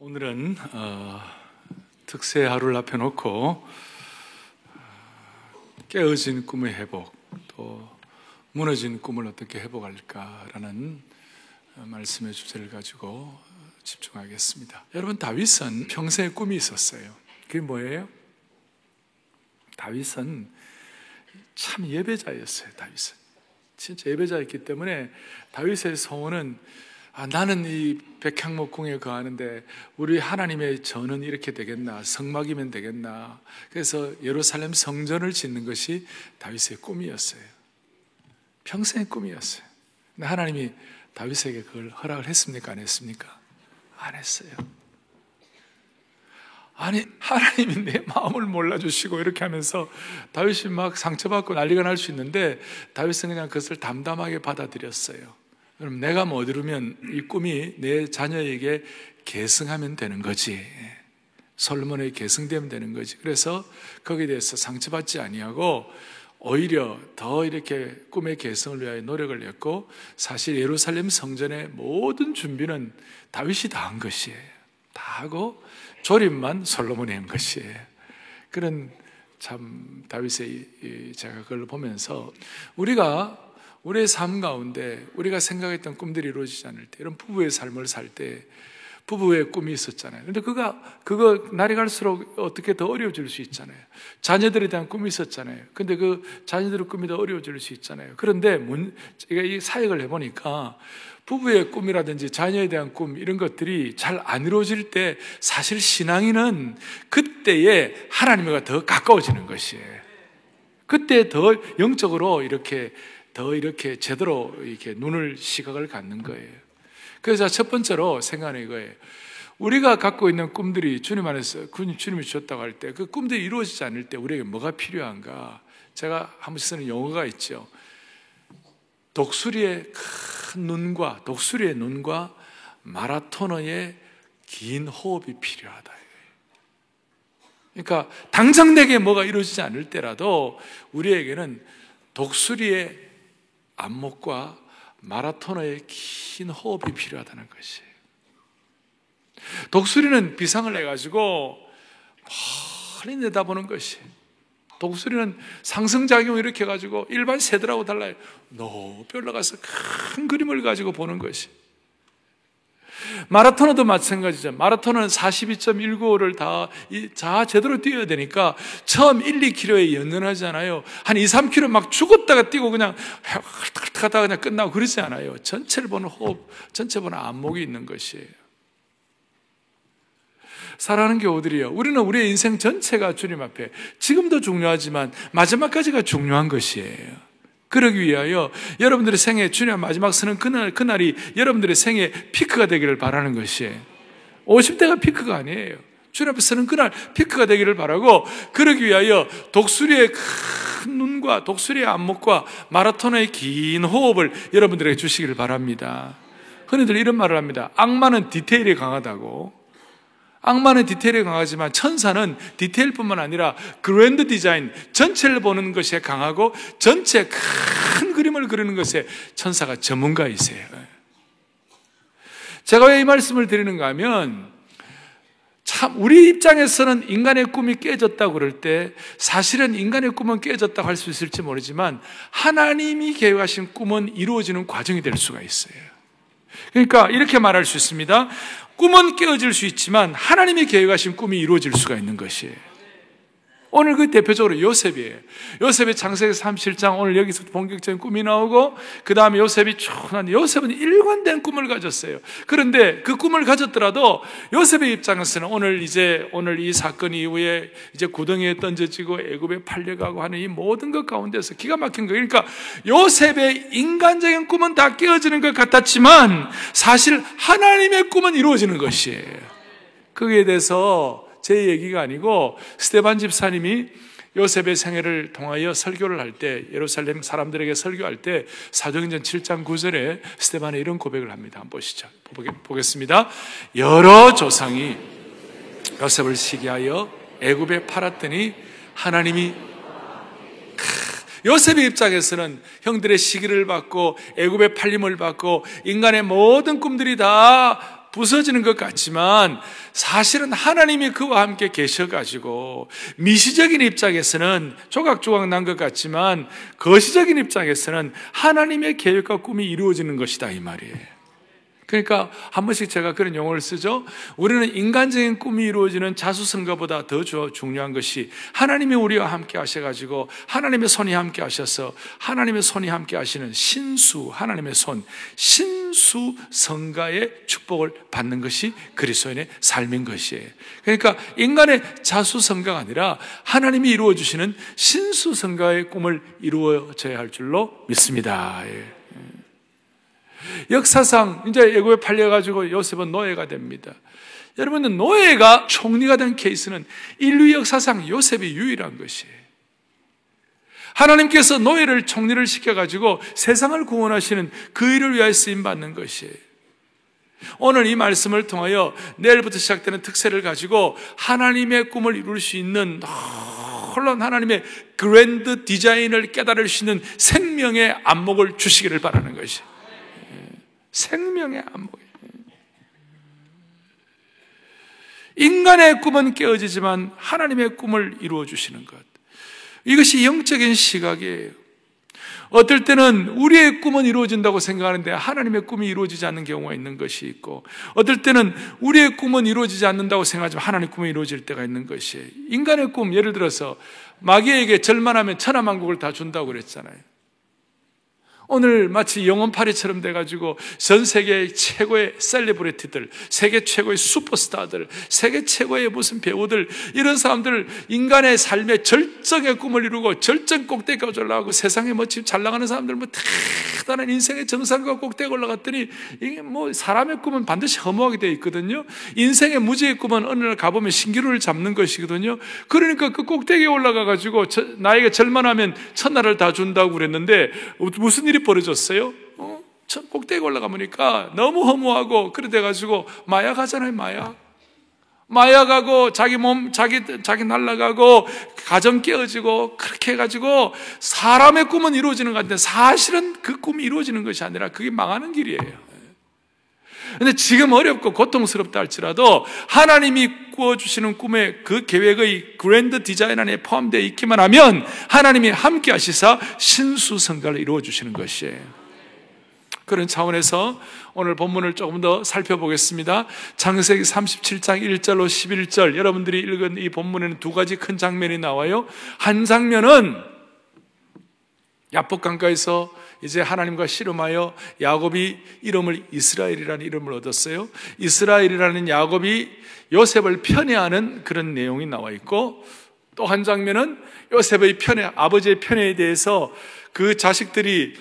오늘은 어, 특세 하루를 앞에 놓고 어, 깨어진 꿈의 회복 또 무너진 꿈을 어떻게 회복할까라는 어, 말씀의 주제를 가지고 집중하겠습니다. 여러분 다윗은 평생에 꿈이 있었어요. 그게 뭐예요? 다윗은 참 예배자였어요. 다윗은 진짜 예배자였기 때문에 다윗의 소원은 아, 나는 이 백향목궁에 거하는데 우리 하나님의 전은 이렇게 되겠나? 성막이면 되겠나? 그래서 예루살렘 성전을 짓는 것이 다윗의 꿈이었어요. 평생의 꿈이었어요. 근데 하나님이 다윗에게 그걸 허락을 했습니까? 안 했습니까? 안 했어요. 아니 하나님이 내 마음을 몰라주시고 이렇게 하면서 다윗이 막 상처받고 난리가 날 수 있는데 다윗은 그냥 그것을 담담하게 받아들였어요 그럼 내가 못 이루면 이 꿈이 내 자녀에게 계승하면 되는 거지. 솔로몬에게 계승되면 되는 거지. 그래서 거기에 대해서 상처받지 아니하고 오히려 더 이렇게 꿈의 계승을 위하여 노력을 했고 사실 예루살렘 성전의 모든 준비는 다윗이 다 한 것이에요. 다 하고 조립만 솔로몬이 한 것이에요. 그런 참 다윗의 제가 그걸 보면서 우리가 우리의 삶 가운데 우리가 생각했던 꿈들이 이루어지지 않을 때, 이런 부부의 삶을 살 때, 부부의 꿈이 있었잖아요. 근데 그가, 그거 날이 갈수록 어떻게 더 어려워질 수 있잖아요. 자녀들에 대한 꿈이 있었잖아요. 근데 그 자녀들의 꿈이 더 어려워질 수 있잖아요. 그런데 문, 제가 이 사역을 해보니까 부부의 꿈이라든지 자녀에 대한 꿈, 이런 것들이 잘 안 이루어질 때 사실 신앙인은 그때에 하나님과 더 가까워지는 것이에요. 그때 더 영적으로 이렇게 더 이렇게 제대로 이렇게 눈을 시각을 갖는 거예요. 그래서 첫 번째로 생각하는 거예요. 우리가 갖고 있는 꿈들이 주님 안에서 주님이 주셨다고 할 때 그 꿈들이 이루어지지 않을 때 우리에게 뭐가 필요한가? 제가 한 번씩 쓰는 용어가 있죠. 독수리의 큰 눈과 독수리의 눈과 마라토너의 긴 호흡이 필요하다. 그러니까 당장 내게 뭐가 이루어지지 않을 때라도 우리에게는 독수리의 안목과 마라토너의 긴 호흡이 필요하다는 것이에요. 독수리는 비상을 해가지고 멀리 내다보는 것이 독수리는 상승작용을 일으켜가지고 일반 새들하고 달라요. 높이 올라가서 큰 그림을 가지고 보는 것이. 마라토너도 마찬가지죠. 마라토너는 42.195를 다, 자, 제대로 뛰어야 되니까 처음 1, 2km에 연연하잖아요. 한 2, 3km 막 죽었다가 뛰고 그냥 헐떡헐떡 하다가 그냥 끝나고 그러지 않아요. 전체를 보는 호흡, 전체 보는 안목이 있는 것이에요. 사랑하는 교우들이요. 우리는 우리의 인생 전체가 주님 앞에 지금도 중요하지만 마지막까지가 중요한 것이에요. 그러기 위하여 여러분들의 생애 주님 마지막 서는 그날 그날이 여러분들의 생애 피크가 되기를 바라는 것이에요. 50대가 피크가 아니에요. 주님 앞에 서는 그날 피크가 되기를 바라고 그러기 위하여 독수리의 큰 눈과 독수리의 안목과 마라톤의 긴 호흡을 여러분들에게 주시기를 바랍니다. 흔히들 이런 말을 합니다. 악마는 디테일이 강하다고. 악마는 디테일이 강하지만 천사는 디테일뿐만 아니라 그랜드 디자인, 전체를 보는 것에 강하고 전체 큰 그림을 그리는 것에 천사가 전문가이세요. 제가 왜 이 말씀을 드리는가 하면 참 우리 입장에서는 인간의 꿈이 깨졌다고 그럴 때 사실은 인간의 꿈은 깨졌다고 할 수 있을지 모르지만 하나님이 계획하신 꿈은 이루어지는 과정이 될 수가 있어요. 그러니까 이렇게 말할 수 있습니다. 꿈은 깨어질 수 있지만 하나님이 계획하신 꿈이 이루어질 수가 있는 것이에요. 오늘 그 대표적으로 요셉이에요. 요셉의 창세기 37장 오늘 여기서 본격적인 꿈이 나오고 그 다음에 요셉이 촌한 요셉은 일관된 꿈을 가졌어요. 그런데 그 꿈을 가졌더라도 요셉의 입장에서는 오늘 이제 오늘 이 사건 이후에 이제 구덩이에 던져지고 애굽에 팔려가고 하는 이 모든 것 가운데서 기가 막힌 거예요. 그러니까 요셉의 인간적인 꿈은 다 깨어지는 것 같았지만 사실 하나님의 꿈은 이루어지는 것이에요. 거기에 대해서 제 얘기가 아니고 스테반 집사님이 요셉의 생애를 통하여 설교를 할 때 예루살렘 사람들에게 설교할 때 사도행전 7장 9절에 스테반이 이런 고백을 합니다. 한번 보시죠. 보겠습니다. 여러 조상이 요셉을 시기하여 애굽에 팔았더니 하나님이 요셉의 입장에서는 형들의 시기를 받고 애굽의 팔림을 받고 인간의 모든 꿈들이 다 부서지는 것 같지만 사실은 하나님이 그와 함께 계셔가지고 미시적인 입장에서는 조각조각 난 것 같지만 거시적인 입장에서는 하나님의 계획과 꿈이 이루어지는 것이다 이 말이에요. 그러니까 한 번씩 제가 그런 용어를 쓰죠. 우리는 인간적인 꿈이 이루어지는 자수성가보다 더 중요한 것이 하나님이 우리와 함께 하셔가지고 하나님의 손이 함께 하셔서 하나님의 손이 함께 하시는 신수 하나님의 손 신수 성가의 축복을 받는 것이 그리스도인의 삶인 것이에요. 그러니까 인간의 자수성가가 아니라 하나님이 이루어 주시는 신수 성가의 꿈을 이루어져야 할 줄로 믿습니다. 예. 역사상 이제 애굽에 팔려가지고 요셉은 노예가 됩니다. 여러분은 노예가 총리가 된 케이스는 인류 역사상 요셉이 유일한 것이에요. 하나님께서 노예를 총리를 시켜가지고 세상을 구원하시는 그 일을 위하여 쓰임받는 것이에요. 오늘 이 말씀을 통하여 내일부터 시작되는 특세를 가지고 하나님의 꿈을 이룰 수 있는 홀론 하나님의 그랜드 디자인을 깨달을 수 있는 생명의 안목을 주시기를 바라는 것이에요. 생명의 안목이에요. 인간의 꿈은 깨어지지만 하나님의 꿈을 이루어 주시는 것. 이것이 영적인 시각이에요. 어떨 때는 우리의 꿈은 이루어진다고 생각하는데 하나님의 꿈이 이루어지지 않는 경우가 있는 것이 있고, 어떨 때는 우리의 꿈은 이루어지지 않는다고 생각하지만 하나님의 꿈이 이루어질 때가 있는 것이에요. 인간의 꿈, 예를 들어서 마귀에게 절만하면 천하만국을 다 준다고 그랬잖아요. 오늘 마치 영혼파리처럼 돼가지고 전 세계 최고의 셀리브리티들, 세계 최고의 슈퍼스타들, 세계 최고의 무슨 배우들, 이런 사람들 인간의 삶의 절정의 꿈을 이루고 절정 꼭대기까지 올라가고 세상에 뭐 지금 잘 나가는 사람들 뭐 대단한 인생의 정상과 꼭대기 올라갔더니 이게 뭐 사람의 꿈은 반드시 허무하게 되어 있거든요. 인생의 무지의 꿈은 어느 날 가보면 신기루를 잡는 것이거든요. 그러니까 그 꼭대기에 올라가가지고 나에게 절만하면 천나를 다 준다고 그랬는데 무슨 일이 일이 벌어졌어요? 어? 꼭대기 올라가 보니까 너무 허무하고 그래 돼가지고 마약 하잖아요, 마약. 마약하고 자기 몸, 자기, 자기 날라가고 가정 깨어지고 그렇게 해 가지고 사람의 꿈은 이루어지는 것 같은데 사실은 그 꿈이 이루어지는 것이 아니라 그게 망하는 길이에요. 근데 지금 어렵고 고통스럽다 할지라도 하나님이 꾸어주시는 꿈의 그 계획의 그랜드 디자인 안에 포함되어 있기만 하면 하나님이 함께 하시사 신수성가를 이루어주시는 것이에요. 그런 차원에서 오늘 본문을 조금 더 살펴보겠습니다. 창세기 37장 1절로 11절 여러분들이 읽은 이 본문에는 두 가지 큰 장면이 나와요. 한 장면은 야복강가에서 이제 하나님과 씨름하여 야곱이 이름을 이스라엘이라는 이름을 얻었어요. 이스라엘이라는 야곱이 요셉을 편애하는 그런 내용이 나와 있고 또 한 장면은 요셉의 편애, 아버지의 편애에 대해서 그 자식들이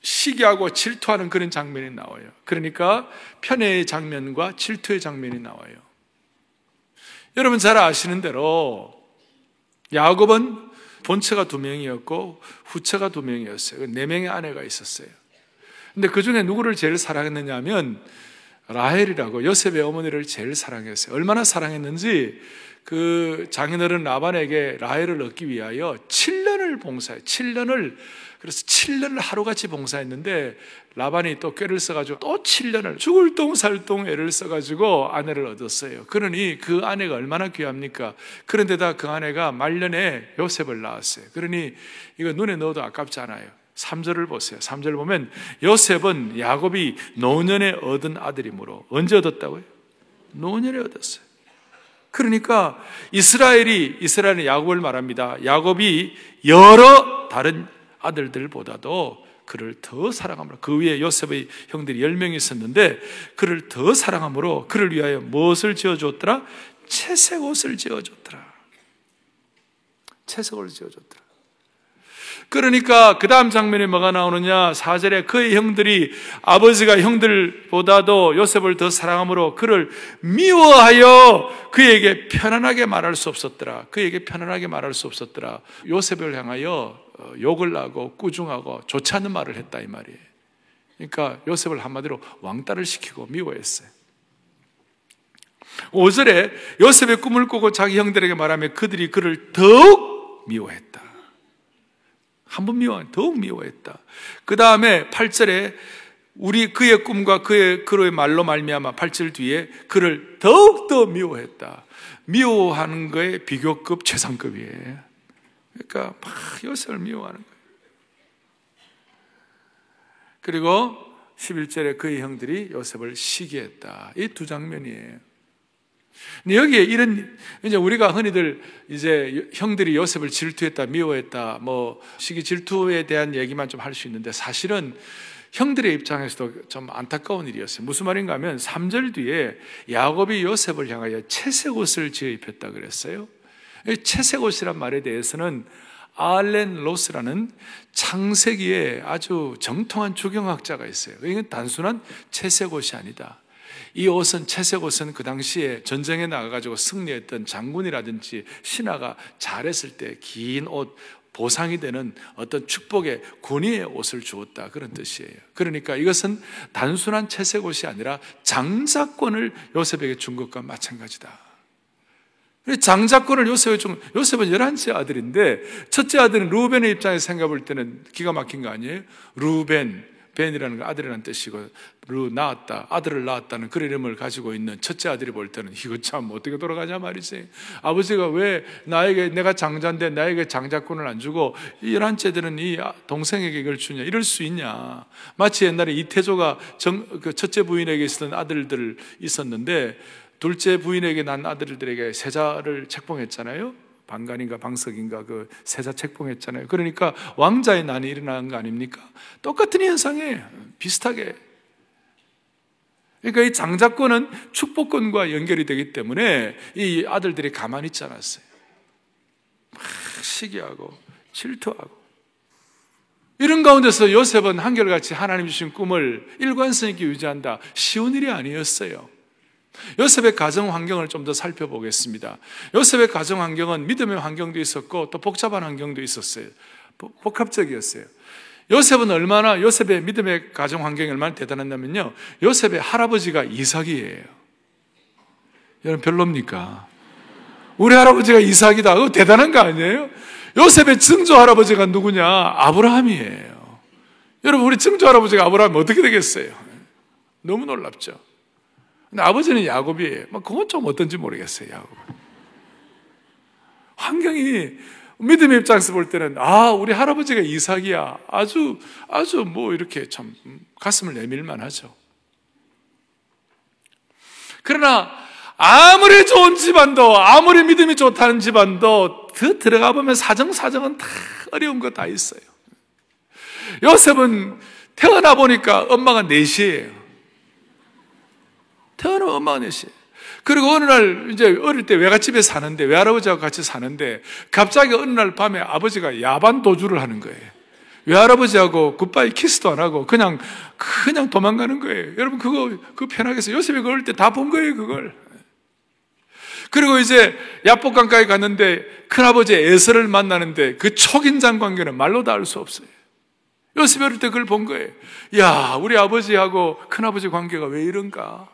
시기하고 질투하는 그런 장면이 나와요. 그러니까 편애의 장면과 질투의 장면이 나와요. 여러분 잘 아시는 대로 야곱은 본체가 두 명이었고 후체가 두 명이었어요. 네 명의 아내가 있었어요. 근데 그 중에 누구를 제일 사랑했느냐 하면 라헬이라고 요셉의 어머니를 제일 사랑했어요. 얼마나 사랑했는지 그 장인어른 라반에게 라헬을 얻기 위하여 7년을 봉사해 7년을 그래서 7년을 하루같이 봉사했는데 라반이 또 꾀를 써가지고 또 7년을 죽을 똥 살똥 애를 써가지고 아내를 얻었어요. 그러니 그 아내가 얼마나 귀합니까? 그런데다 그 아내가 말년에 요셉을 낳았어요. 그러니 이거 눈에 넣어도 아깝지 않아요. 3절을 보세요. 3절 보면 요셉은 야곱이 노년에 얻은 아들이므로 언제 얻었다고요? 노년에 얻었어요. 그러니까 이스라엘이 이스라엘은 야곱을 말합니다. 야곱이 여러 다른 아들들보다도 그를 더 사랑함으로 그 위에 요셉의 형들이 10명이 있었는데 그를 더 사랑함으로 그를 위하여 무엇을 지어줬더라? 채색 옷을 지어줬더라. 채색 옷을 지어줬더라. 그러니까 그 다음 장면에 뭐가 나오느냐? 4절에 그의 형들이 아버지가 형들보다도 요셉을 더 사랑함으로 그를 미워하여 그에게 편안하게 말할 수 없었더라. 그에게 편안하게 말할 수 없었더라. 요셉을 향하여 어, 욕을 하고 꾸중하고 좋지 않은 말을 했다 이 말이에요. 그러니까 요셉을 한마디로 왕따를 시키고 미워했어요. 5절에 요셉의 꿈을 꾸고 자기 형들에게 말하며 그들이 그를 더욱 미워했다. 한 번 미워, 더욱 미워했다. 그 다음에 8절에 우리 그의 꿈과 그의 그의 말로 말미암아 팔칠 뒤에 그를 더욱 더 미워했다. 미워하는 거에 비교급 최상급이에요. 그러니까 막 요셉을 미워하는 거예요. 그리고 11절에 그의 형들이 요셉을 시기했다. 이 두 장면이에요. 여기에 이런 이제 우리가 흔히들 이제 형들이 요셉을 질투했다, 미워했다, 뭐 시기 질투에 대한 얘기만 좀 할 수 있는데 사실은 형들의 입장에서도 좀 안타까운 일이었어요. 무슨 말인가 하면 3절 뒤에 야곱이 요셉을 향하여 채색 옷을 지어 입혔다 그랬어요. 채색 옷이란 말에 대해서는 알렌 로스라는 창세기에 아주 정통한 주경학자가 있어요. 이건 단순한 채색 옷이 아니다. 이 옷은 채색 옷은 그 당시에 전쟁에 나가가지고 승리했던 장군이라든지 신하가 잘했을 때 긴 옷, 보상이 되는 어떤 축복의 권위의 옷을 주었다. 그런 뜻이에요. 그러니까 이것은 단순한 채색 옷이 아니라 장자권을 요셉에게 준 것과 마찬가지다. 장자권을 요셉에 준, 요셉은 11째 아들인데, 첫째 아들은 루벤의 입장에서 생각해 볼 때는 기가 막힌 거 아니에요? 루벤, 벤이라는 건 아들이라는 뜻이고 루 낳았다 아들을 낳았다는 그 이름을 가지고 있는 첫째 아들이 볼 때는 이거 참 어떻게 돌아가냐 말이지. 아버지가 왜 나에게 내가 장자인데 나에게 장자권을 안 주고 이 열한째들은 이 동생에게 이걸 주냐? 이럴 수 있냐? 마치 옛날에 이태조가 정, 그 첫째 부인에게 있었던 아들들 있었는데 둘째 부인에게 난 아들들에게 세자를 책봉했잖아요 방간인가 방석인가 그 세자 책봉했잖아요. 그러니까 왕자의 난이 일어나는 거 아닙니까? 똑같은 현상에 비슷하게. 그러니까 이 장자권은 축복권과 연결이 되기 때문에 이 아들들이 가만히 있지 않았어요. 막 시기하고 질투하고. 이런 가운데서 요셉은 한결같이 하나님 주신 꿈을 일관성 있게 유지한다. 쉬운 일이 아니었어요. 요셉의 가정 환경을 좀 더 살펴보겠습니다. 요셉의 가정 환경은 믿음의 환경도 있었고 또 복잡한 환경도 있었어요. 복합적이었어요. 요셉은 얼마나 요셉의 믿음의 가정 환경이 얼마나 대단했냐면요. 요셉의 할아버지가 이삭이에요. 여러분 별로입니까? 우리 할아버지가 이삭이다. 그거 대단한 거 아니에요? 요셉의 증조 할아버지가 누구냐? 아브라함이에요. 여러분 우리 증조 할아버지가 아브라함이 어떻게 되겠어요? 너무 놀랍죠. 근데 아버지는 야곱이에요. 뭐 그건 좀 어떤지 모르겠어요, 야곱. 환경이 믿음의 입장에서 볼 때는 아 우리 할아버지가 이삭이야 아주 아주 뭐 이렇게 참 가슴을 내밀만 하죠. 그러나 아무리 좋은 집안도 아무리 믿음이 좋다는 집안도 더 들어가 보면 사정 사정은 다 어려운 거 다 있어요. 요셉은 태어나 보니까 엄마가 넷이에요. 태어나면 넷이에요. 그리고 어느 날 이제 어릴 때 외갓집에 사는데 외할아버지하고 같이 사는데 갑자기 어느 날 밤에 아버지가 야반 도주를 하는 거예요. 외할아버지하고 굿바이 키스도 안 하고 그냥 그냥 도망가는 거예요. 여러분 그거 그 편하겠어요. 요셉이 그럴 때 다 본 거예요, 그걸. 그리고 이제 야복강가에 갔는데 큰아버지 에서를 만나는데 그 초긴장 관계는 말로 다 알 수 없어요. 요셉이 어릴 때 그걸 본 거예요. 야, 우리 아버지하고 큰아버지 관계가 왜 이런가?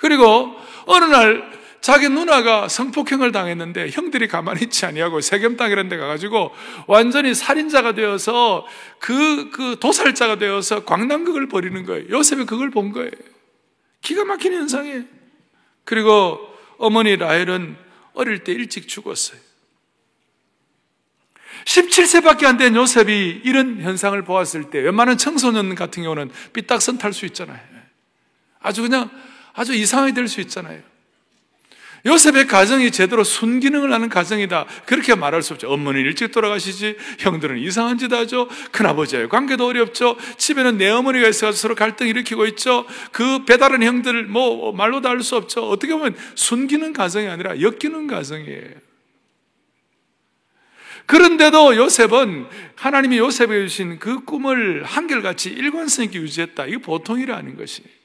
그리고 어느 날 자기 누나가 성폭행을 당했는데 형들이 가만히 있지 아니하고 세겜 땅이라는 데 가가지고 완전히 살인자가 되어서 그, 그 도살자가 되어서 광남극을 벌이는 거예요. 요셉이 그걸 본 거예요. 기가 막힌 현상이에요. 그리고 어머니 라헬은 어릴 때 일찍 죽었어요. 17세밖에 안 된 요셉이 이런 현상을 보았을 때 웬만한 청소년 같은 경우는 삐딱선 탈 수 있잖아요. 아주 그냥 아주 이상하게 될 수 있잖아요. 요셉의 가정이 제대로 순기능을 하는 가정이다. 그렇게 말할 수 없죠. 어머니는 일찍 돌아가시지, 형들은 이상한 짓 하죠. 큰아버지와의 관계도 어렵죠. 집에는 내 어머니가 있어서 서로 갈등 일으키고 있죠. 그 배다른 형들, 뭐, 말로 다할수 없죠. 어떻게 보면 순기능 가정이 아니라 엮이는 가정이에요. 그런데도 요셉은 하나님이 요셉에게 주신 그 꿈을 한결같이 일관성 있게 유지했다. 이게 보통 일이 아닌 것이에요.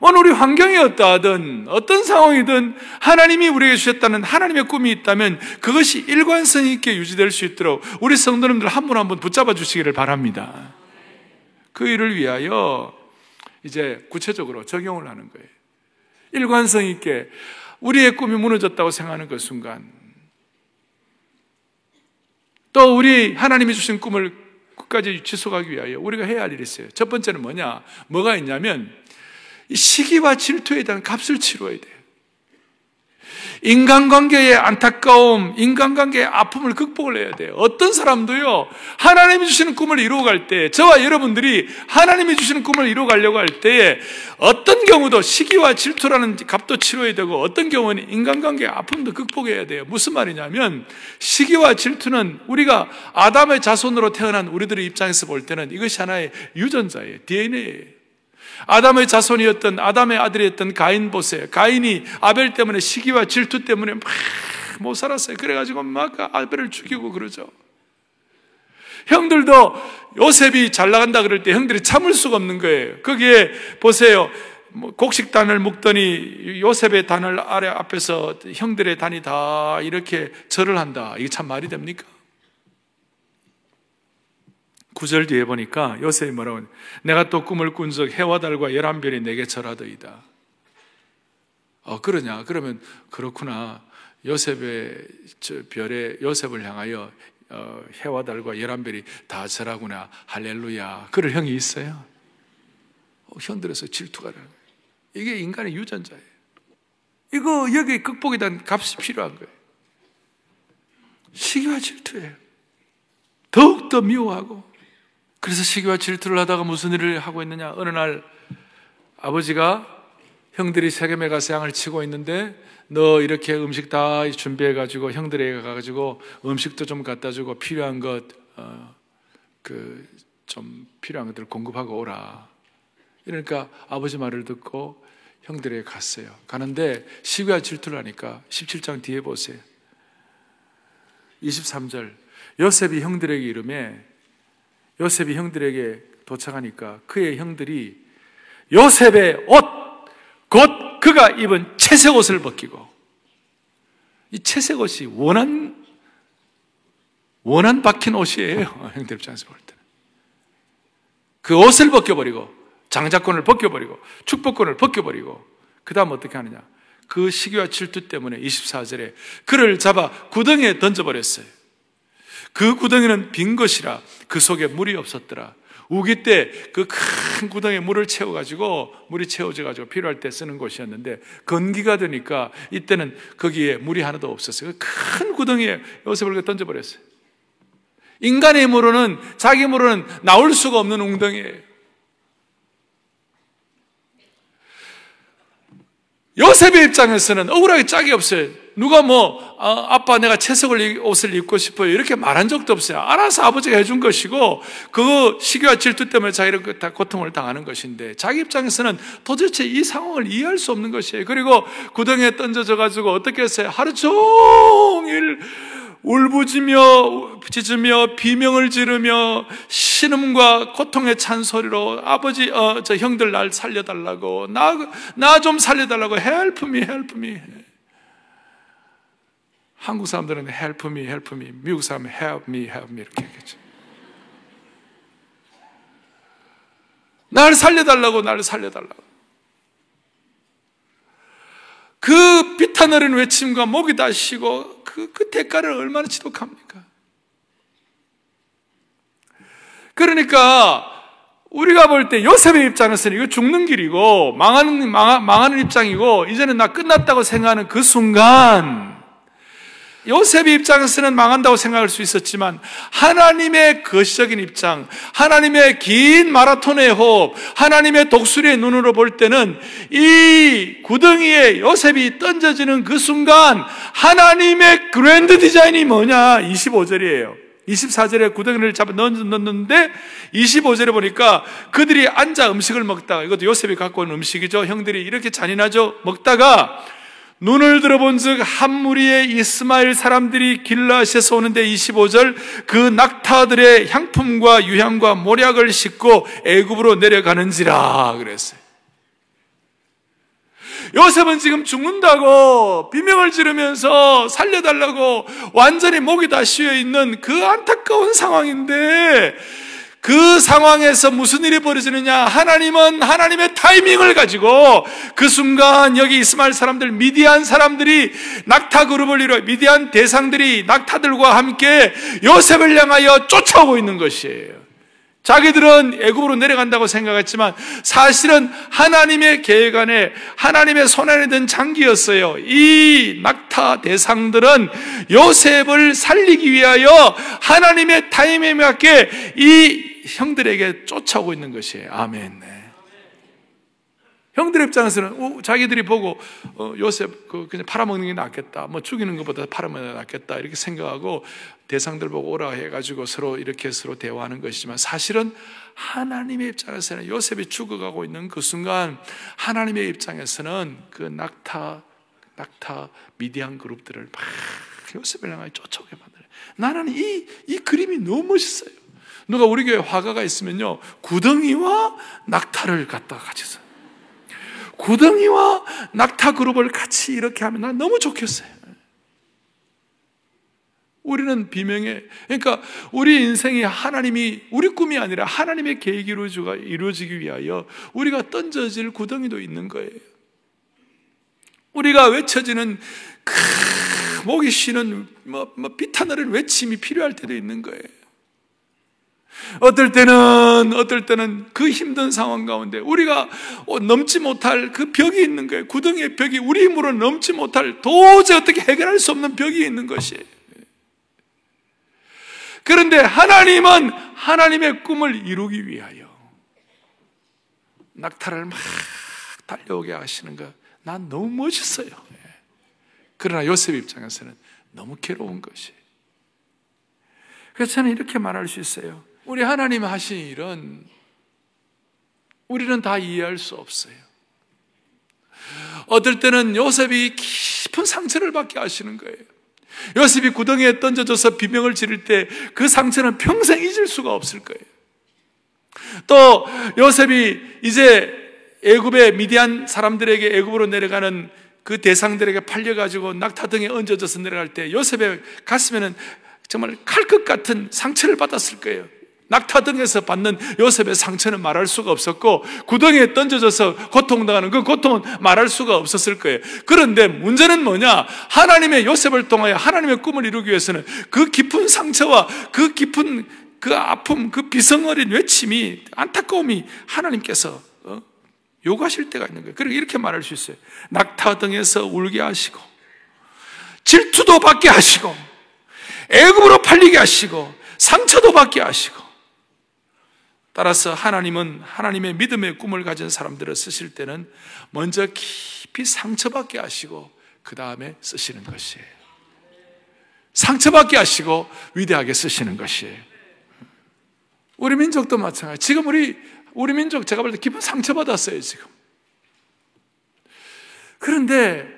오늘 우리 환경이 어떠하든 어떤 상황이든 하나님이 우리에게 주셨다는 하나님의 꿈이 있다면 그것이 일관성 있게 유지될 수 있도록 우리 성도님들 한 분 한 분 붙잡아 주시기를 바랍니다. 그 일을 위하여 이제 구체적으로 적용을 하는 거예요. 일관성 있게 우리의 꿈이 무너졌다고 생각하는 그 순간 또 우리 하나님이 주신 꿈을 끝까지 지속하기 위하여 우리가 해야 할 일이 있어요. 첫 번째는 뭐냐? 뭐가 있냐면 시기와 질투에 대한 값을 치러야 돼요. 인간관계의 안타까움, 인간관계의 아픔을 극복을 해야 돼요. 어떤 사람도요, 하나님이 주시는 꿈을 이루어갈 때, 저와 여러분들이 하나님이 주시는 꿈을 이루어가려고 할 때에 어떤 경우도 시기와 질투라는 값도 치러야 되고 어떤 경우는 인간관계의 아픔도 극복해야 돼요. 무슨 말이냐면 시기와 질투는 우리가 아담의 자손으로 태어난 우리들의 입장에서 볼 때는 이것이 하나의 유전자예요. DNA예요. 아담의 자손이었던 아담의 아들이었던 가인 보세요. 가인이 아벨 때문에 시기와 질투 때문에 막 못 살았어요. 그래가지고 막 아벨을 죽이고 그러죠. 형들도 요셉이 잘 나간다 그럴 때 형들이 참을 수가 없는 거예요. 거기에 보세요. 뭐 곡식단을 묶더니 요셉의 단을 아래 앞에서 형들의 단이 다 이렇게 절을 한다. 이게 참 말이 됩니까? 구절 뒤에 보니까 요셉이 뭐라고 하냐. 내가 또 꿈을 꾼적 해와 달과 열한 별이 내게 절하더이다. 어, 그러냐? 그러면 그렇구나. 요셉의 별에 요셉을 향하여 어, 해와 달과 열한 별이 다 절하구나. 할렐루야. 그럴 형이 있어요. 어, 현들에서 질투가 나는 거예요. 이게 인간의 유전자예요. 이거 여기 극복에 대한 값이 필요한 거예요. 시기와 질투예요. 더욱더 미워하고 그래서 시기와 질투를 하다가 무슨 일을 하고 있느냐? 어느 날 아버지가 형들이 세겜에 가서 양을 치고 있는데 너 이렇게 음식 다 준비해 가지고 형들에게 가가지고 음식도 좀 갖다 주고 필요한 것, 어, 그, 좀 필요한 것들을 공급하고 오라. 이러니까 아버지 말을 듣고 형들에게 갔어요. 가는데 시기와 질투를 하니까 17장 뒤에 보세요. 23절. 요셉이 형들에게 이름에 요셉이 형들에게 도착하니까 그의 형들이 요셉의 옷, 곧 그가 입은 채색 옷을 벗기고 이 채색 옷이 원한 원한 박힌 옷이에요. 형들 입장에서 볼 때는. 그 옷을 벗겨버리고 장자권을 벗겨버리고 축복권을 벗겨버리고 그 다음 어떻게 하느냐. 그 시기와 질투 때문에 24절에 그를 잡아 구덩이에 던져버렸어요. 그 구덩이는 빈 것이라 그 속에 물이 없었더라. 우기 때 그 큰 구덩이에 물을 채워가지고 물이 채워져가지고 필요할 때 쓰는 곳이었는데 건기가 되니까 이때는 거기에 물이 하나도 없었어요. 그큰 구덩이에 요셉을 던져버렸어요. 인간의 힘으로는 자기 힘으로는 나올 수가 없는 웅덩이에요. 요셉의 입장에서는 억울하게 짝이 없어요. 누가 뭐 아, 아빠 내가 채석을 옷을 입고 싶어요 이렇게 말한 적도 없어요. 알아서 아버지가 해준 것이고 그 시기와 질투 때문에 자기를 그다 고통을 당하는 것인데 자기 입장에서는 도대체 이 상황을 이해할 수 없는 것이에요. 그리고 구덩이에 던져져 가지고 어떻게 했어요? 하루 종일 울부짖며 짖으며 비명을 지르며 신음과 고통의 찬 소리로 아버지 어, 저 형들 날 살려달라고 나 나 좀 살려달라고 help me help me 한국 사람들은 help me. 미국 사람은 help me 이렇게 얘기하죠. 날 살려달라고, 날 살려달라고. 그 비탄어린 외침과 목이 다시고 그, 그 대가를 얼마나 지독합니까? 그러니까 우리가 볼 때 요셉의 입장에서는 이거 죽는 길이고 망하는, 망하, 망하는 입장이고 이제는 나 끝났다고 생각하는 그 순간 요셉의 입장에서는 망한다고 생각할 수 있었지만 하나님의 거시적인 입장, 하나님의 긴 마라톤의 호흡, 하나님의 독수리의 눈으로 볼 때는 이 구덩이에 요셉이 던져지는 그 순간 하나님의 그랜드 디자인이 뭐냐? 25절이에요. 24절에 구덩이를 잡아 넣었는데 25절에 보니까 그들이 앉아 음식을 먹다가 이것도 요셉이 갖고 온 음식이죠. 형들이 이렇게 잔인하죠. 먹다가 눈을 들어본 즉 한 무리의 이스마엘 사람들이 길라시에서 오는데 25절 그 낙타들의 향품과 유향과 모략을 싣고 애굽으로 내려가는지라 그랬어요. 요셉은 지금 죽는다고 비명을 지르면서 살려달라고 완전히 목이 다 쉬어 있는 그 안타까운 상황인데 그 상황에서 무슨 일이 벌어지느냐? 하나님은 하나님의 타이밍을 가지고 그 순간 여기 이스마엘 사람들, 미디안 사람들이 낙타 그룹을 이루어 미디안 대상들이 낙타들과 함께 요셉을 향하여 쫓아오고 있는 것이에요. 자기들은 애굽으로 내려간다고 생각했지만 사실은 하나님의 계획 안에 하나님의 손 안에 든 장기였어요. 이 낙타 대상들은 요셉을 살리기 위하여 하나님의 타임에 맞게 이 형들에게 쫓아오고 있는 것이에요. 아멘. 형들의 입장에서는 오, 자기들이 보고 어, 요셉 그 그냥 팔아먹는 게 낫겠다. 뭐 죽이는 것보다 팔아먹는 게 낫겠다. 이렇게 생각하고 대상들 보고 오라 해가지고 서로 이렇게 서로 대화하는 것이지만 사실은 하나님의 입장에서는 요셉이 죽어가고 있는 그 순간 하나님의 입장에서는 그 낙타 낙타 미디안 그룹들을 막 요셉을 향해 쫓아오게 만드는 나는 이, 이 그림이 너무 멋있어요. 누가 우리 교회 화가가 있으면요 구덩이와 낙타를 갖다가 같이 써요. 구덩이와 낙타 그룹을 같이 이렇게 하면 난 너무 좋겠어요. 우리는 비명에, 그러니까 우리 인생이 하나님이, 우리 꿈이 아니라 하나님의 계획이 이루어지기 위하여 우리가 던져질 구덩이도 있는 거예요. 우리가 외쳐지는 크, 목이 쉬는 뭐, 뭐 비탄하는 외침이 필요할 때도 있는 거예요. 어떨 때는, 어떨 때는 그 힘든 상황 가운데 우리가 넘지 못할 그 벽이 있는 거예요. 구덩이의 벽이 우리 힘으로 넘지 못할 도저히 어떻게 해결할 수 없는 벽이 있는 것이에요. 그런데 하나님은 하나님의 꿈을 이루기 위하여 낙타를 막 달려오게 하시는 것, 난 너무 멋있어요. 그러나 요셉 입장에서는 너무 괴로운 것이. 그래서 저는 이렇게 말할 수 있어요. 우리 하나님 하신 일은 우리는 다 이해할 수 없어요. 어떨 때는 요셉이 깊은 상처를 받게 하시는 거예요. 요셉이 구덩이에 던져져서 비명을 지를 때 그 상처는 평생 잊을 수가 없을 거예요. 또 요셉이 이제 애굽의 미디안 사람들에게 애굽으로 내려가는 그 대상들에게 팔려가지고 낙타 등에 얹어져서 내려갈 때 요셉의 가슴에는 정말 칼끝 같은 상처를 받았을 거예요. 낙타 등에서 받는 요셉의 상처는 말할 수가 없었고 구덩이에 던져져서 고통당하는 그 고통은 말할 수가 없었을 거예요. 그런데 문제는 뭐냐? 하나님의 요셉을 통하여 하나님의 꿈을 이루기 위해서는 그 깊은 상처와 그 깊은 그 아픔, 그 비성어린 외침이 안타까움이 하나님께서 어? 요구하실 때가 있는 거예요. 그리고 이렇게 말할 수 있어요. 낙타 등에서 울게 하시고 질투도 받게 하시고 애굽으로 팔리게 하시고 상처도 받게 하시고 따라서 하나님은 하나님의 믿음의 꿈을 가진 사람들을 쓰실 때는 먼저 깊이 상처받게 하시고 그 다음에 쓰시는 것이에요. 상처받게 하시고 위대하게 쓰시는 것이에요. 우리 민족도 마찬가지. 지금 우리 우리 민족 제가 볼 때 깊은 상처받았어요 지금. 그런데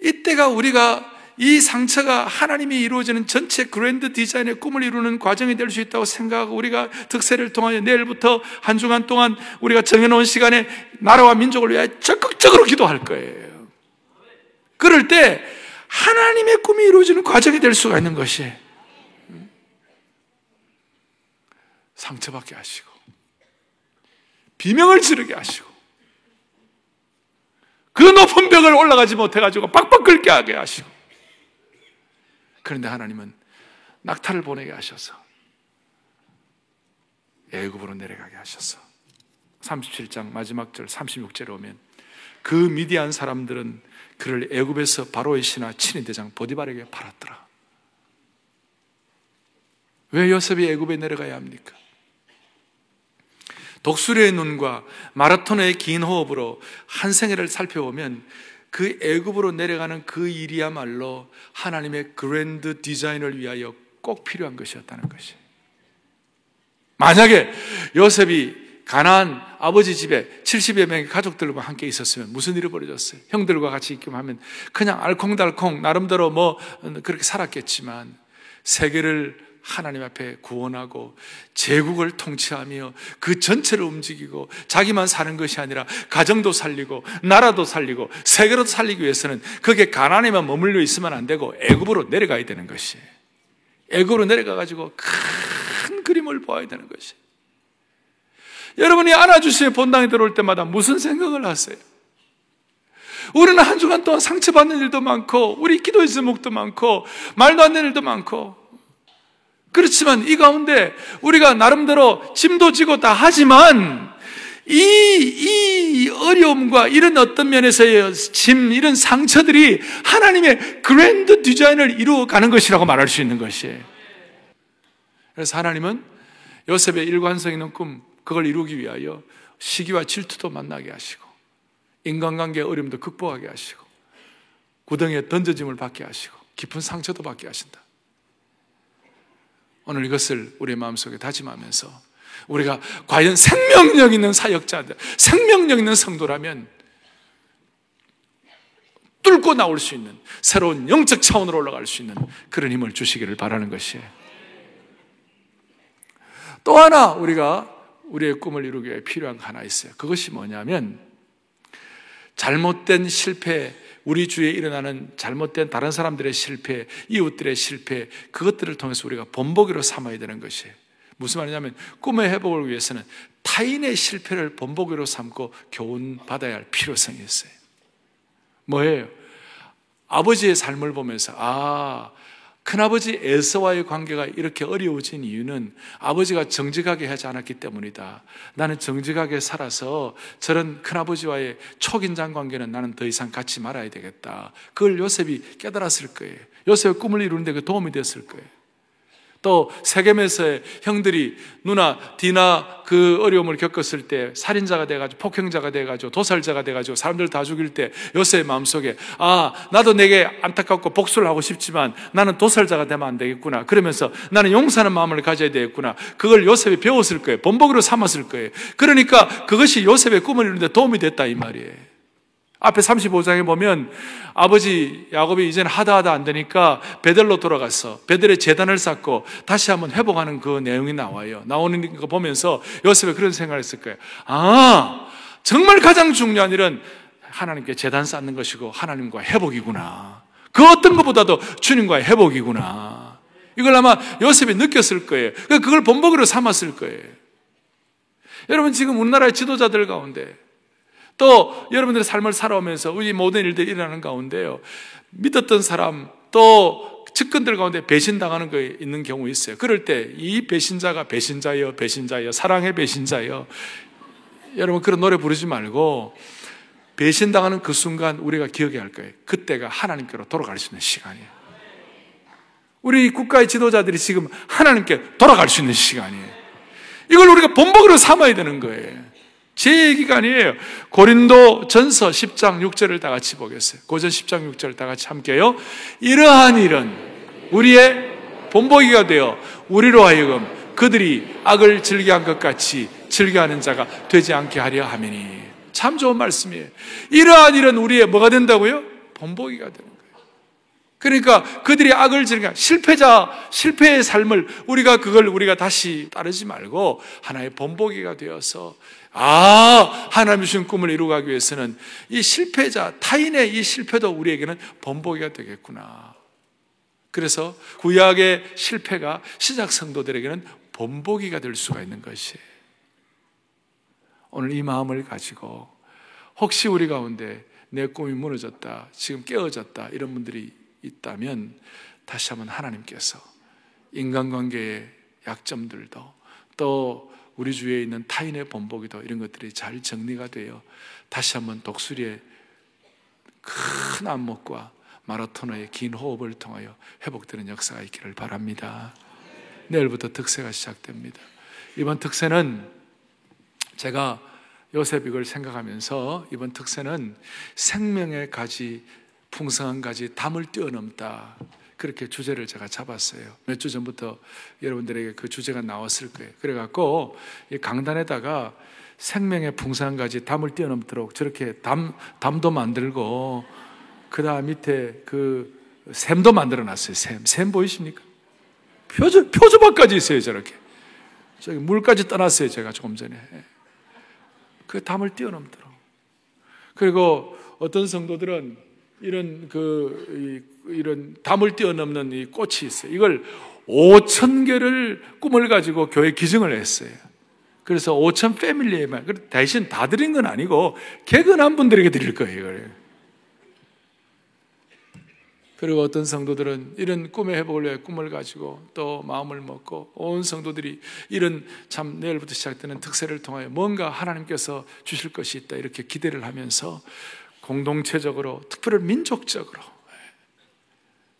이때가 우리가 이 상처가 하나님이 이루어지는 전체 그랜드 디자인의 꿈을 이루는 과정이 될 수 있다고 생각하고 우리가 득세를 통하여 내일부터 한 주간 동안 우리가 정해놓은 시간에 나라와 민족을 위하여 적극적으로 기도할 거예요. 그럴 때 하나님의 꿈이 이루어지는 과정이 될 수가 있는 것이 상처받게 하시고 비명을 지르게 하시고 그 높은 벽을 올라가지 못해가지고 빡빡 끓게 하게 하시고 그런데 하나님은 낙타를 보내게 하셔서 애굽으로 내려가게 하셔서 37장 마지막 절 36절에 오면 그 미디안 사람들은 그를 애굽에서 바로의 신하 친위 대장 보디발에게 팔았더라. 왜 요셉이 애굽에 내려가야 합니까? 독수리의 눈과 마라톤의 긴 호흡으로 한 생애를 살펴보면 그 애굽으로 내려가는 그 일이야말로 하나님의 그랜드 디자인을 위하여 꼭 필요한 것이었다는 것이. 만약에 요셉이 가난 아버지 집에 70여 명의 가족들과 함께 있었으면 무슨 일이 벌어졌어요? 형들과 같이 있기만 하면 그냥 알콩달콩 나름대로 뭐 그렇게 살았겠지만 세계를 하나님 앞에 구원하고 제국을 통치하며 그 전체를 움직이고 자기만 사는 것이 아니라 가정도 살리고 나라도 살리고 세계로도 살리기 위해서는 그게 가난에만 머물러 있으면 안 되고 애굽으로 내려가야 되는 것이. 애굽으로 내려가 가지고 큰 그림을 보아야 되는 것이. 여러분이 안아주시며 본당에 들어올 때마다 무슨 생각을 하세요? 우리는 한 주간 동안 상처받는 일도 많고 우리 기도의 제목도 많고 말도 안 되는 일도 많고 그렇지만 이 가운데 우리가 나름대로 짐도 지고 다 하지만 이, 이 어려움과 이런 어떤 면에서의 짐, 이런 상처들이 하나님의 그랜드 디자인을 이루어가는 것이라고 말할 수 있는 것이에요. 그래서 하나님은 요셉의 일관성 있는 꿈, 그걸 이루기 위하여 시기와 질투도 만나게 하시고, 인간관계 어려움도 극복하게 하시고, 구덩이에 던져짐을 받게 하시고, 깊은 상처도 받게 하신다. 오늘 이것을 우리의 마음속에 다짐하면서 우리가 과연 생명력 있는 사역자들, 생명력 있는 성도라면 뚫고 나올 수 있는 새로운 영적 차원으로 올라갈 수 있는 그런 힘을 주시기를 바라는 것이에요. 또 하나 우리가 우리의 꿈을 이루기 위해 필요한 하나 있어요. 그것이 뭐냐면 잘못된 실패, 우리 주위에 일어나는 잘못된 다른 사람들의 실패, 이웃들의 실패, 그것들을 통해서 우리가 본보기로 삼아야 되는 것이에요. 무슨 말이냐면 꿈의 회복을 위해서는 타인의 실패를 본보기로 삼고 교훈 받아야 할 필요성이 있어요. 뭐예요? 아버지의 삶을 보면서 아 큰아버지 에서와의 관계가 이렇게 어려워진 이유는 아버지가 정직하게 하지 않았기 때문이다. 나는 정직하게 살아서 저런 큰아버지와의 초긴장 관계는 나는 더 이상 갖지 말아야 되겠다. 그걸 요셉이 깨달았을 거예요. 요셉의 꿈을 이루는데 그 도움이 됐을 거예요. 또 세겜에서의 형들이 누나 디나 그 어려움을 겪었을 때 살인자가 돼가지고 폭행자가 돼가지고 도살자가 돼가지고 사람들 다 죽일 때 요셉의 마음속에 아 나도 내게 안타깝고 복수를 하고 싶지만 나는 도살자가 되면 안 되겠구나. 그러면서 나는 용서하는 마음을 가져야 되겠구나. 그걸 요셉이 배웠을 거예요. 본보기로 삼았을 거예요. 그러니까 그것이 요셉의 꿈을 이루는데 도움이 됐다 이 말이에요 앞에 35장에 보면 아버지 야곱이 이제는 하다 하다 안 되니까 베델로 돌아가서 베델의 재단을 쌓고 다시 한번 회복하는 그 내용이 나와요. 나오는 거 보면서 요셉이 그런 생각을 했을 거예요. 아, 정말 가장 중요한 일은 하나님께 재단 쌓는 것이고 하나님과 회복이구나. 그 어떤 것보다도 주님과의 회복이구나. 이걸 아마 요셉이 느꼈을 거예요. 그걸 본보기로 삼았을 거예요. 여러분 지금 우리나라의 지도자들 가운데 또 여러분들의 삶을 살아오면서 우리 모든 일들이 일어나는 가운데요. 믿었던 사람 또 측근들 가운데 배신당하는 거 있는 경우 있어요. 그럴 때 이 배신자가 배신자여 배신자여 사랑의 배신자여 여러분 그런 노래 부르지 말고 배신당하는 그 순간 우리가 기억해야 할 거예요. 그때가 하나님께로 돌아갈 수 있는 시간이에요. 우리 국가의 지도자들이 지금 하나님께 돌아갈 수 있는 시간이에요. 이걸 우리가 본보기로 삼아야 되는 거예요. 제 얘기가 아니에요. 고린도 전서 10장 6절을 다 같이 보겠어요. 고전 10장 6절 다 같이 함께요. 이러한 일은 우리의 본보기가 되어 우리로 하여금 그들이 악을 즐겨한 것 같이 즐겨하는 자가 되지 않게 하려 함이니. 참 좋은 말씀이에요. 이러한 일은 우리의 뭐가 된다고요? 본보기가 되는. 그러니까 그들이 악을 즐겨 실패자 실패의 삶을 우리가 그걸 우리가 다시 따르지 말고 하나의 본보기가 되어서 아, 하나님 주신 꿈을 이루기 위해서는 이 실패자, 타인의 이 실패도 우리에게는 본보기가 되겠구나. 그래서 구약의 실패가 시작 성도들에게는 본보기가 될 수가 있는 것이에요. 오늘 이 마음을 가지고 혹시 우리 가운데 내 꿈이 무너졌다, 지금 깨어졌다, 이런 분들이 있다면 다시 한번 하나님께서 인간관계의 약점들도 또 우리 주위에 있는 타인의 본보기도 이런 것들이 잘 정리가 되어 다시 한번 독수리의 큰 안목과 마라토너의 긴 호흡을 통하여 회복되는 역사가 있기를 바랍니다. 내일부터 특세가 시작됩니다. 이번 특세는 제가 요셉 이걸 생각하면서 이번 특세는 생명의 가지, 풍성한 가지, 담을 뛰어넘다. 그렇게 주제를 제가 잡았어요. 몇 주 전부터 여러분들에게 그 주제가 나왔을 거예요. 그래갖고 이 강단에다가 생명의 풍성한 가지 담을 뛰어넘도록 저렇게 담, 담도 만들고 그 다음 밑에 그 샘도 만들어 놨어요. 샘. 샘 보이십니까? 표저, 표저박까지 있어요. 저렇게. 저기 물까지 떠났어요. 제가 조금 전에. 그 담을 뛰어넘도록. 그리고 어떤 성도들은 이런 그 이런 담을 뛰어넘는 이 꽃이 있어요. 이걸 5천 개를 꿈을 가지고 교회 기증을 했어요. 그래서 5천 패밀리에만 대신 다 드린 건 아니고 개근한 분들에게 드릴 거예요. 그리고 어떤 성도들은 이런 꿈의 회복을 위해 꿈을 가지고 또 마음을 먹고 온 성도들이 이런 참 내일부터 시작되는 특세를 통하여 뭔가 하나님께서 주실 것이 있다 이렇게 기대를 하면서 공동체적으로 특별히 민족적으로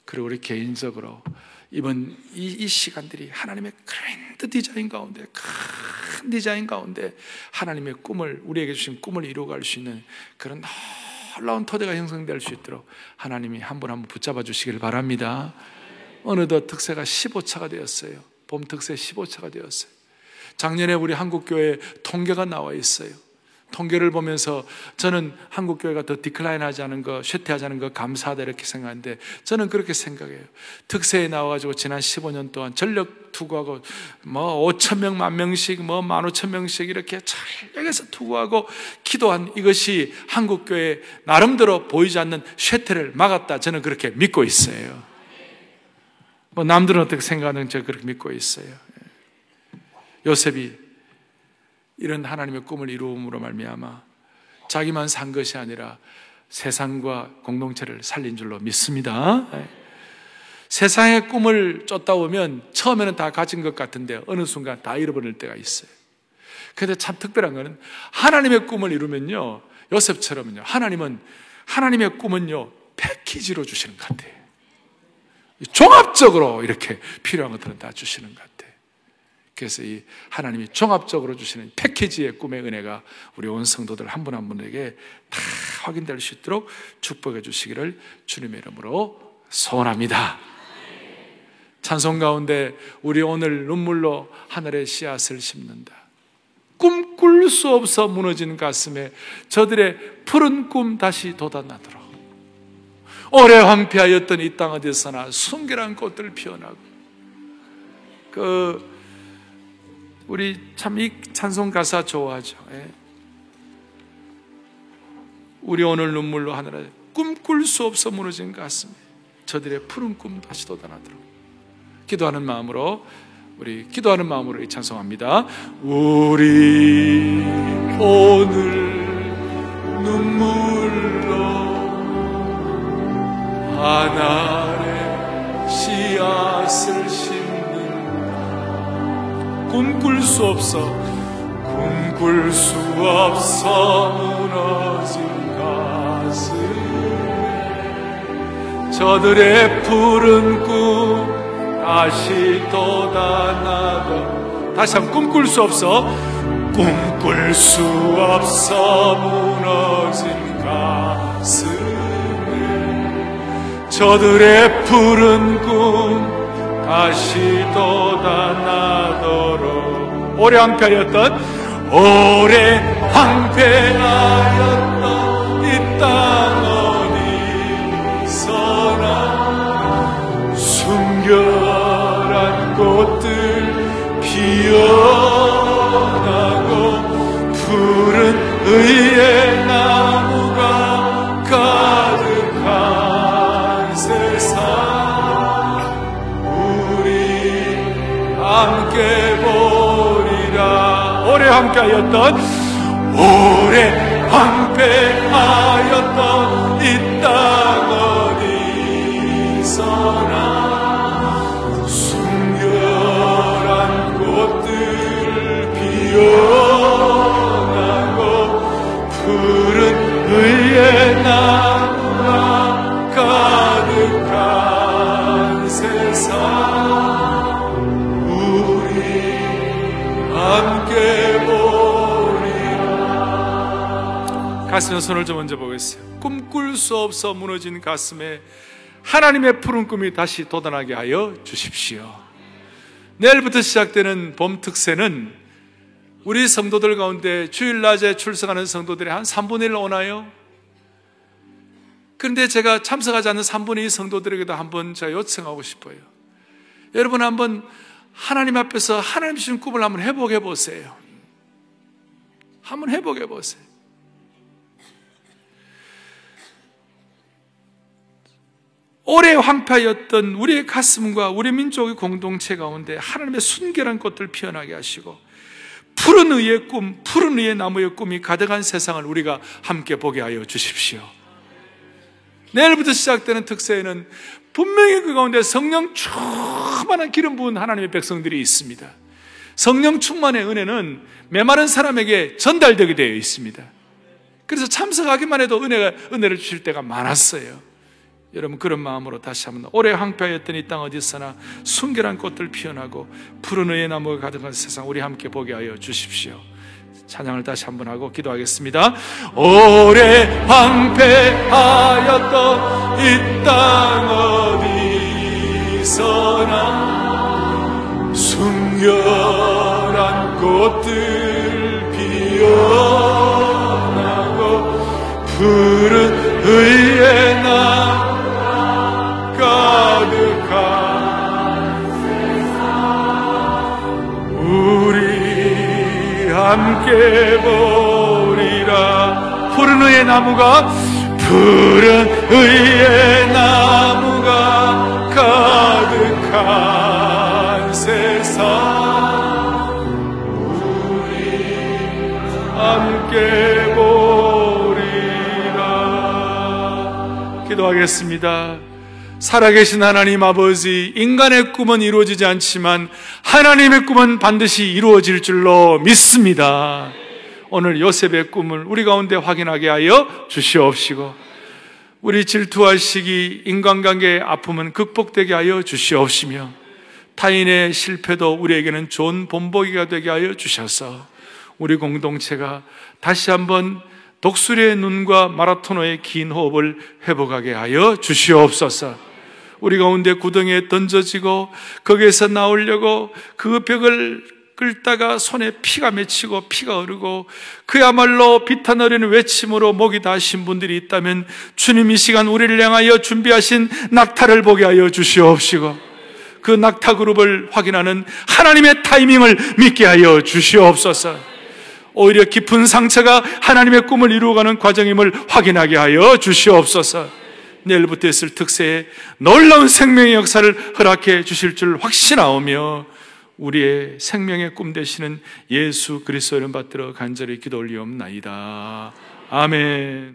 그리고 우리 개인적으로 이번 이, 이 시간들이 하나님의 그랜드 디자인 가운데 큰 디자인 가운데 하나님의 꿈을 우리에게 주신 꿈을 이루어갈 수 있는 그런 놀라운 토대가 형성될 수 있도록 하나님이 한 분 한 분 붙잡아 주시길 바랍니다. 어느덧 특세가 15차가 되었어요. 봄 특세 15차가 되었어요. 작년에 우리 한국교회 통계가 나와 있어요. 통계를 보면서 저는 한국 교회가 더 디클라인하지 않은 거, 쇠퇴하지 않은 거 감사하다 이렇게 생각하는데 저는 그렇게 생각해요. 특세에 나와가지고 지난 15년 동안 전력 투구하고 뭐 5천 명, 만 명씩, 뭐만 5천 명씩 이렇게 전력에서 투구하고 기도한 이것이 한국 교회 나름대로 보이지 않는 쇠퇴를 막았다. 저는 그렇게 믿고 있어요. 뭐 남들은 어떻게 생각하는지 저 그렇게 믿고 있어요. 요셉이 이런 하나님의 꿈을 이루음으로 말미암아 자기만 산 것이 아니라 세상과 공동체를 살린 줄로 믿습니다. 네. 세상의 꿈을 쫓다 보면 처음에는 다 가진 것 같은데 어느 순간 다 잃어버릴 때가 있어요. 근데 참 특별한 거는 하나님의 꿈을 이루면요. 요셉처럼요. 하나님은 하나님의 꿈은요. 패키지로 주시는 것 같아요. 종합적으로 이렇게 필요한 것들은 다 주시는 것 같아요. 그래서 이 하나님이 종합적으로 주시는 패키지의 꿈의 은혜가 우리 온 성도들 한분한 분에게 다 확인될 수 있도록 축복해 주시기를 주님의 이름으로 소원합니다. 찬송 가운데 우리 오늘 눈물로 하늘의 씨앗을 심는다. 꿈꿀 수 없어 무너진 가슴에 저들의 푸른 꿈 다시 돋아나도록 오래 황폐하였던 이 땅 어디서나 순결한 꽃들 피어나고 그 우리 참 이 찬송 가사 좋아하죠. 예. 우리 오늘 눈물로 하느라 꿈꿀 수 없어 무너진 가슴에 저들의 푸른 꿈 다시 돋아나도록 기도하는 마음으로 우리 기도하는 마음으로 이 찬송합니다. 우리 오늘 눈물로 하나의 씨앗을 심 꿈꿀 수 없어. 꿈꿀 수 없어 무너진 가슴. 저들의 푸른 꿈 다시 돋아나도. 다시 한번 꿈꿀 수 없어. 꿈꿀 수 없어 무너진 가슴. 저들의 푸른 꿈 다시 돋아나도록. 오래 황폐하였던 오래 황폐하였던 이 땅 어디서나 순결한 꽃들 피어나고 푸른 의의 함께하였던 오래 함께하였던 이 땅 어디서나 순결한 꽃들 피어나고 푸른 의의 나 가슴에 손을 좀 얹어 보겠어요 꿈꿀 수 없어 무너진 가슴에 하나님의 푸른 꿈이 다시 돋아나게 하여 주십시오 내일부터 시작되는 봄 특세는 우리 성도들 가운데 주일 낮에 출석하는 성도들이 한 3분의 1 오나요? 그런데 제가 참석하지 않는 3분의 2 성도들에게도 한번 제가 요청하고 싶어요. 여러분 한번 하나님 앞에서 하나님 주신 꿈을 한번 회복해 보세요. 한번 회복해 보세요. 오래 황폐였던 우리의 가슴과 우리 민족의 공동체 가운데 하나님의 순결한 꽃들 피어나게 하시고 푸른 의의 꿈, 푸른 의의 나무의 꿈이 가득한 세상을 우리가 함께 보게 하여 주십시오. 내일부터 시작되는 특세에는 분명히 그 가운데 성령 충만한 기름 부은 하나님의 백성들이 있습니다. 성령 충만의 은혜는 메마른 사람에게 전달되게 되어 있습니다. 그래서 참석하기만 해도 은혜가, 은혜를 주실 때가 많았어요. 여러분 그런 마음으로 다시 한번 오래 황폐하였던 이 땅 어디서나 순결한 꽃들 피어나고 푸른 의의 나무가 가득한 세상 우리 함께 보게 하여 주십시오. 찬양을 다시 한번 하고 기도하겠습니다. 오래 황폐하였던 이 땅 어디서나 순결한 꽃들 피어 함께 보리라. 푸른 의의 나무가 푸른 의의 나무가 가득한 세상. 우리 함께 보리라. 기도하겠습니다. 살아계신 하나님 아버지, 인간의 꿈은 이루어지지 않지만 하나님의 꿈은 반드시 이루어질 줄로 믿습니다. 오늘 요셉의 꿈을 우리 가운데 확인하게 하여 주시옵시고, 우리 질투할 시기, 인간관계의 아픔은 극복되게 하여 주시옵시며, 타인의 실패도 우리에게는 좋은 본보기가 되게 하여 주셔서, 우리 공동체가 다시 한번 독수리의 눈과 마라토너의 긴 호흡을 회복하게 하여 주시옵소서. 우리 가운데 구덩이에 던져지고 거기에서 나오려고 그 벽을 끌다가 손에 피가 맺히고 피가 흐르고 그야말로 비탄어리는 외침으로 목이 다신 분들이 있다면 주님 이 시간 우리를 향하여 준비하신 낙타를 보게 하여 주시옵시고 그 낙타 그룹을 확인하는 하나님의 타이밍을 믿게 하여 주시옵소서. 오히려 깊은 상처가 하나님의 꿈을 이루어가는 과정임을 확인하게 하여 주시옵소서. 내일부터 있을 특세에 놀라운 생명의 역사를 허락해 주실 줄 확신하오며 우리의 생명의 꿈 되시는 예수 그리스도를 받들어 간절히 기도 올리옵나이다. 아멘.